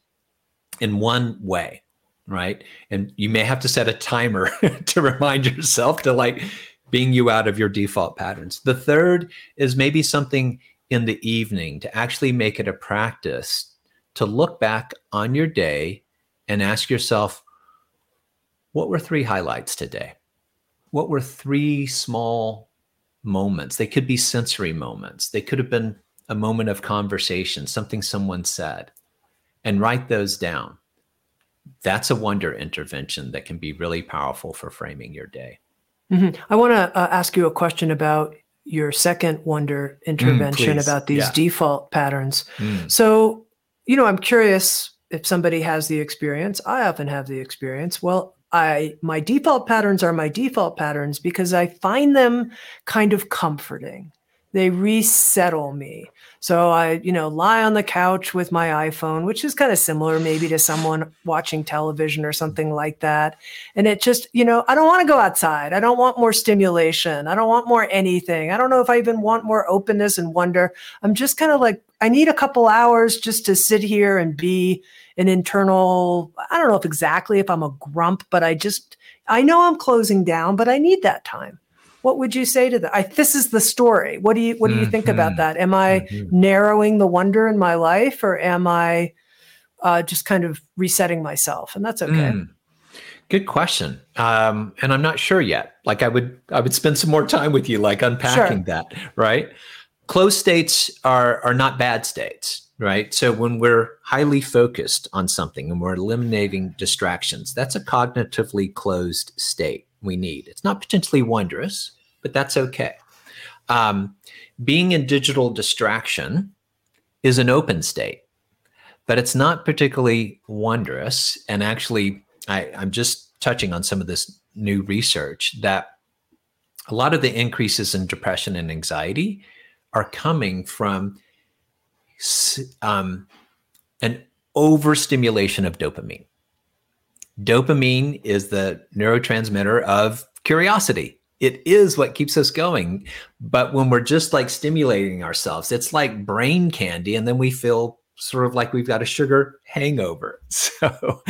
in one way, right? And you may have to set a timer to remind yourself to like being you out of your default patterns. The third is maybe something in the evening to actually make it a practice to look back on your day and ask yourself, what were three highlights today? What were three small moments? They could be sensory moments. They could have been a moment of conversation, something someone said, and write those down. That's a wonder intervention that can be really powerful for framing your day. Mhm. I want to uh, ask you a question about your second wonder intervention please. about these Yeah. default patterns. Mm. So, you know, I'm curious if somebody has the experience. I often have the experience. Well, I my default patterns are my default patterns because I find them kind of comforting. They resettle me. So I, you know, lie on the couch with my iPhone, which is kind of similar maybe to someone watching television or something like that. And it just, you know, I don't want to go outside. I don't want more stimulation. I don't want more anything. I don't know if I even want more openness and wonder. I'm just kind of like, I need a couple hours just to sit here and be an internal, I don't know if exactly if I'm a grump, but I just, I know I'm closing down, but I need that time. What would you say to that? I, this is the story. What do you what do you think about Mhm. that? Am I Mhm. narrowing the wonder in my life, or am I uh, just kind of resetting myself? And that's okay. Mm. Good question. Um, and I'm not sure yet. Like I would, I would spend some more time with you, like unpacking that. Right. Closed states are are not bad states. Right. So when we're highly focused on something and we're eliminating distractions, that's a cognitively closed state we need. It's not potentially wondrous, but that's okay. Um, being in digital distraction is an open state, but it's not particularly wondrous. And actually, I, I'm just touching on some of this new research that a lot of the increases in depression and anxiety are coming from um, an overstimulation of dopamine. Dopamine is the neurotransmitter of curiosity. It is what keeps us going. But when we're just like stimulating ourselves, it's like brain candy. And then we feel sort of like we've got a sugar hangover. So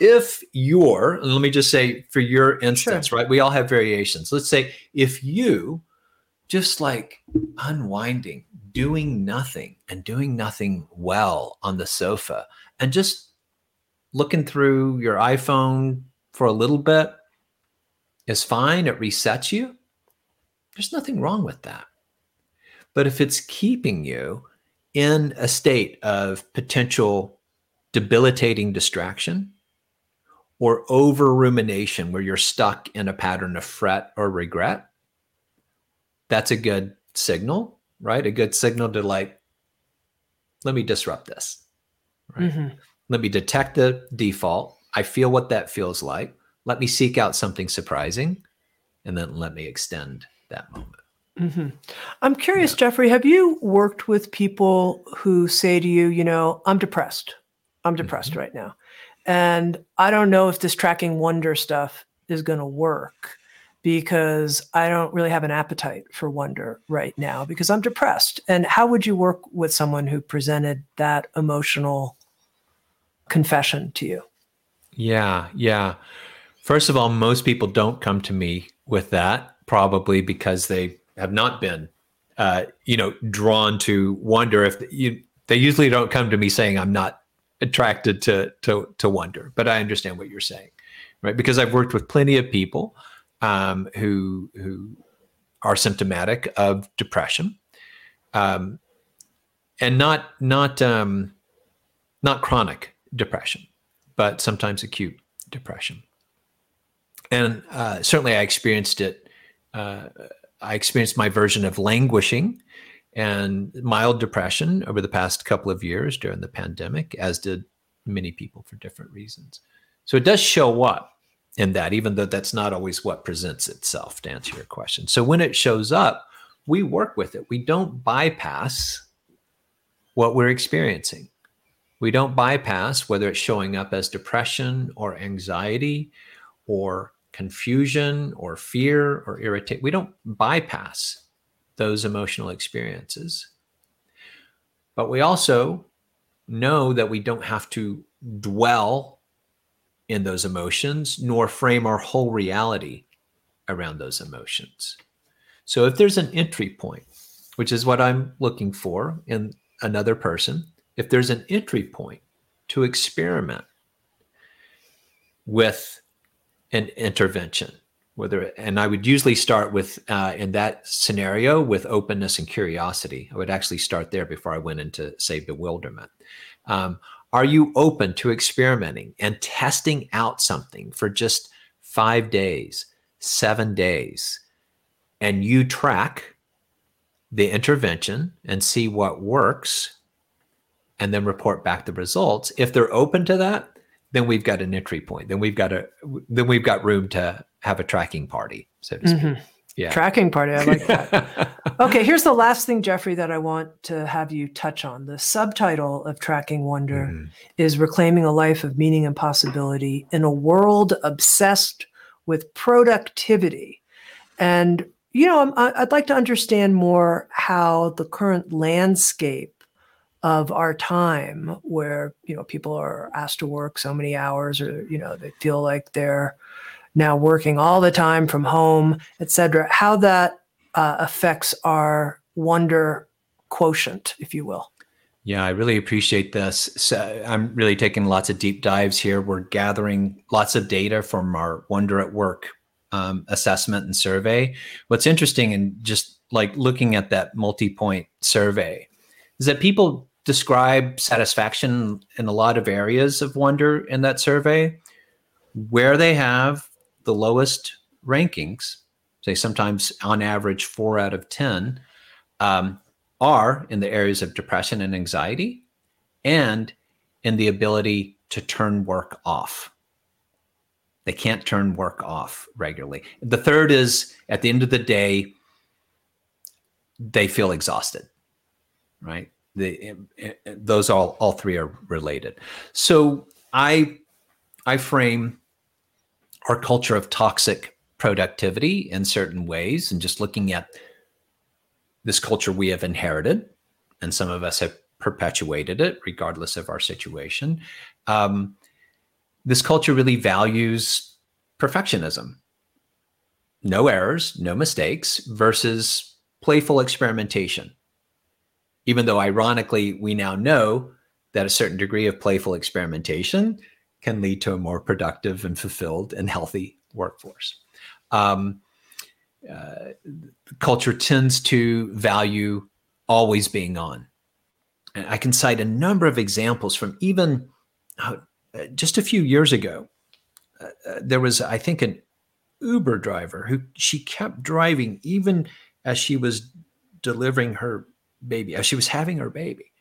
if you're, and let me just say for your instance, right? We all have variations. Let's say if you just like unwinding, doing nothing and doing nothing well on the sofa and just looking through your iPhone for a little bit is fine. It resets you. There's nothing wrong with that. But if it's keeping you in a state of potential debilitating distraction or over rumination where you're stuck in a pattern of fret or regret, that's a good signal, right? A good signal to like, let me disrupt this, right? Mm-hmm. Let me detect the default. I feel what that feels like. Let me seek out something surprising and then let me extend that moment. Mm-hmm. I'm curious, yeah. Jeffrey, have you worked with people who say to you, you know, I'm depressed. I'm depressed mm-hmm. right now. And I don't know if this tracking wonder stuff is going to work because I don't really have an appetite for wonder right now because I'm depressed. And how would you work with someone who presented that emotional confession to you? Yeah, yeah. First of all, most people don't come to me with that, probably because they have not been, uh, you know, drawn to wonder. If you, they usually don't come to me saying I'm not attracted to to to wonder, but I understand what you're saying, right? Because I've worked with plenty of people um, who who are symptomatic of depression, um, and not not um, not chronic depression, but sometimes acute depression. And uh, certainly, I experienced it. Uh, I experienced my version of languishing and mild depression over the past couple of years during the pandemic, as did many people for different reasons. So it does show up in that, even though that's not always what presents itself, to answer your question. So when it shows up, we work with it. We don't bypass what we're experiencing. We don't bypass whether it's showing up as depression or anxiety or confusion or fear or irritate. We don't bypass those emotional experiences. But we also know that we don't have to dwell in those emotions nor frame our whole reality around those emotions. So if there's an entry point, which is what I'm looking for in another person, if there's an entry point to experiment with an intervention, whether and I would usually start with uh, in that scenario with openness and curiosity. I would actually start there before I went into say bewilderment. Um, are you open to experimenting and testing out something for just five days, seven days, and you track the intervention and see what works and then report back the results. If they're open to that, then we've got an entry point. Then we've got a then we've got room to have a tracking party, so to speak. Mm-hmm. Yeah. Tracking party. I like that. okay, here's the last thing, Jeffrey, that I want to have you touch on. The subtitle of Tracking Wonder mm-hmm. is Reclaiming a Life of Meaning and Possibility in a World Obsessed with Productivity. And, you know, I'd like to understand more how the current landscape of our time where you know people are asked to work so many hours or you know they feel like they're now working all the time from home etc how that uh, affects our wonder quotient if you will. Yeah i really appreciate this. So i'm really taking lots of deep dives here. We're gathering lots of data from our wonder at work um, assessment and survey. What's interesting and just like looking at that multi-point survey is that people describe satisfaction in a lot of areas of wonder in that survey. Where they have the lowest rankings say sometimes on average four out of ten um, are in the areas of depression and anxiety and in the ability to turn work off. They can't turn work off regularly. The third is at the end of the day they feel exhausted right the those all all three are related. So I I frame our culture of toxic productivity in certain ways, and just looking at this culture we have inherited, and some of us have perpetuated it, regardless of our situation. Um, this culture really values perfectionism, no errors, no mistakes, versus playful experimentation even though ironically we now know that a certain degree of playful experimentation can lead to a more productive and fulfilled and healthy workforce. Um, uh, culture tends to value always being on. And I can cite a number of examples from even uh, just a few years ago. Uh, uh, there was, I think, an Uber driver who she kept driving even as she was delivering her baby, uh, she was having her baby.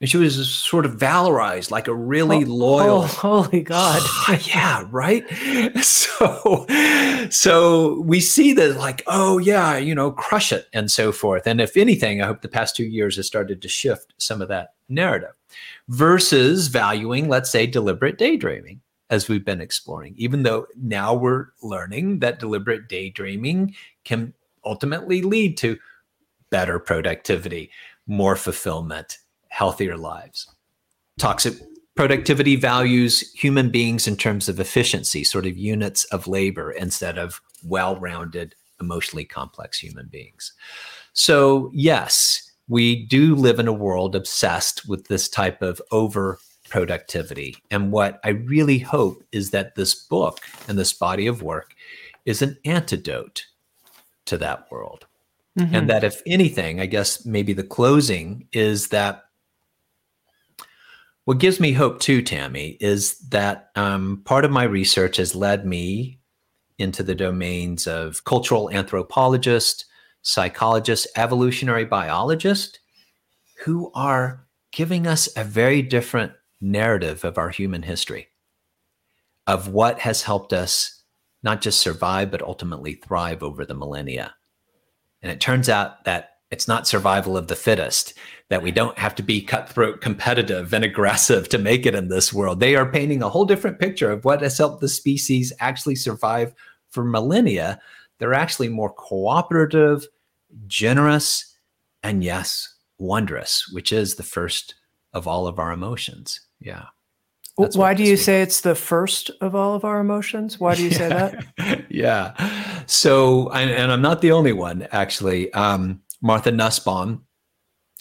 And she was sort of valorized like a really oh, loyal oh, holy god. Yeah right? So so we see that like oh yeah you know crush it and so forth. And if anything i hope the past two years has started to shift some of that narrative versus valuing let's say deliberate daydreaming as we've been exploring. Even though now we're learning that deliberate daydreaming can ultimately lead to better productivity more fulfillment healthier lives. Toxic productivity values human beings in terms of efficiency, sort of units of labor, instead of well rounded, emotionally complex human beings. So, yes, we do live in a world obsessed with this type of over productivity. And what I really hope is that this book and this body of work is an antidote to that world. Mm-hmm. And that if anything, I guess maybe the closing is that what gives me hope too, Tami, is that um, part of my research has led me into the domains of cultural anthropologist, psychologist, evolutionary biologist, who are giving us a very different narrative of our human history, of what has helped us not just survive, but ultimately thrive over the millennia. And it turns out that it's not survival of the fittest, that we don't have to be cutthroat, competitive, and aggressive to make it in this world. They are painting a whole different picture of what has helped the species actually survive for millennia. They're actually more cooperative, generous, and yes, wondrous, which is the first of all of our emotions. Yeah. Why do you say it's the first of all of our emotions? Why do you say that? yeah. So, and, and, I'm not the only one, actually. Um, Martha Nussbaum,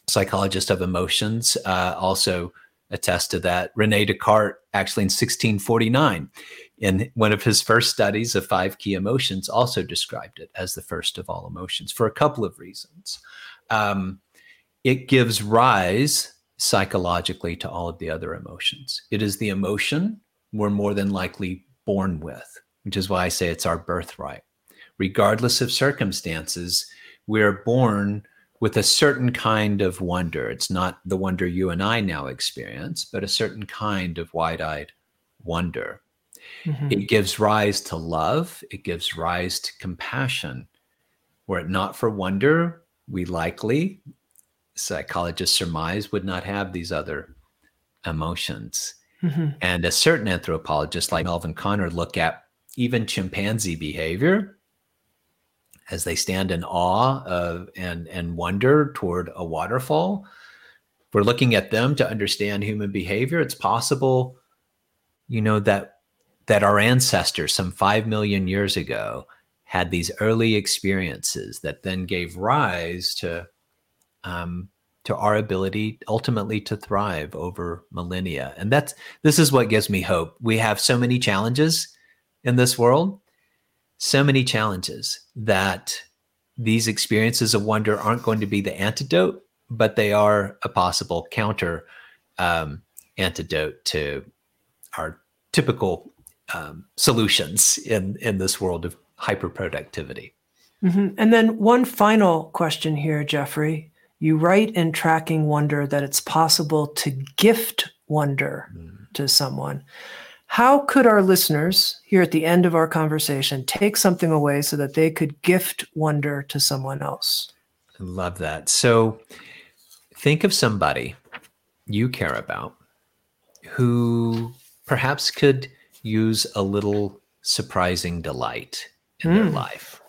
psychologist of emotions, uh, also attests to that. Rene Descartes, actually in 1649, in one of his first studies of five key emotions, also described it as the first of all emotions for a couple of reasons. Um, it gives rise psychologically to all of the other emotions. It is the emotion we're more than likely born with, which is why I say it's our birthright. Regardless of circumstances, we're born with a certain kind of wonder. It's not the wonder you and I now experience, but a certain kind of wide eyed wonder. Mm-hmm. It gives rise to love, it gives rise to compassion. Were it not for wonder, we likely, psychologists surmise, would not have these other emotions. Mm-hmm. And a certain anthropologist like Melvin Konner look at even chimpanzee behavior as they stand in awe of and and wonder toward a waterfall we're looking at them to understand human behavior it's possible you know that that our ancestors some 5 million years ago had these early experiences that then gave rise to um, to our ability ultimately to thrive over millennia and that's this is what gives me hope we have so many challenges in this world so many challenges that these experiences of wonder aren't going to be the antidote, but they are a possible counter um, antidote to our typical um, solutions in in this world of hyperproductivity. Mm-hmm. And then one final question here, Jeffrey. You write in Tracking Wonder that it's possible to gift wonder mm. to someone. How could our listeners here at the end of our conversation take something away so that they could gift wonder to someone else? I love that. So think of somebody you care about who perhaps could use a little surprising delight in mm. their life.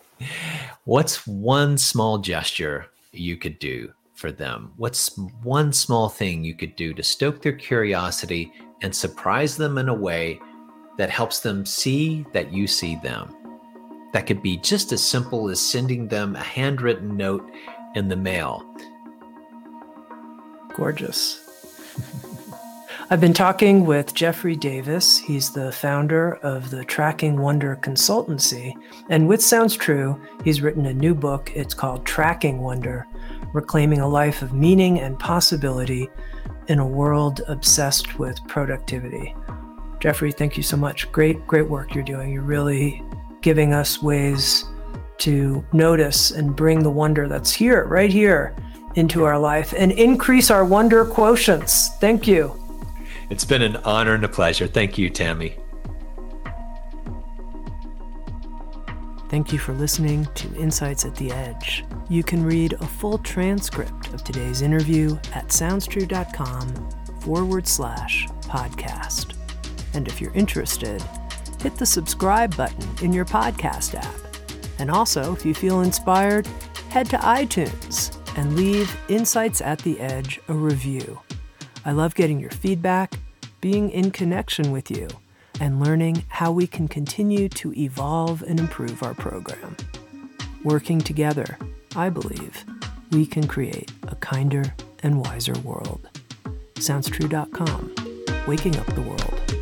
What's one small gesture you could do for them? What's one small thing you could do to stoke their curiosity and surprise them in a way that helps them see that you see them. That could be just as simple as sending them a handwritten note in the mail. Gorgeous. I've been talking with Jeffrey Davis. He's the founder of the Tracking Wonder Consultancy. And with Sounds True, he's written a new book. It's called Tracking Wonder Reclaiming a Life of Meaning and Possibility in a World Obsessed with Productivity. Jeffrey, thank you so much. Great, great work you're doing. You're really giving us ways to notice and bring the wonder that's here, right here, into our life and increase our wonder quotients. Thank you. It's been an honor and a pleasure. Thank you, Tami. Thank you for listening to Insights at the Edge. You can read a full transcript of today's interview at soundstrue.com forward slash podcast. And if you're interested, hit the subscribe button in your podcast app. And also, if you feel inspired, head to iTunes and leave Insights at the Edge a review. I love getting your feedback, being in connection with you, and learning how we can continue to evolve and improve our program. Working together, I believe, we can create a kinder and wiser world. SoundsTrue.com, waking up the world.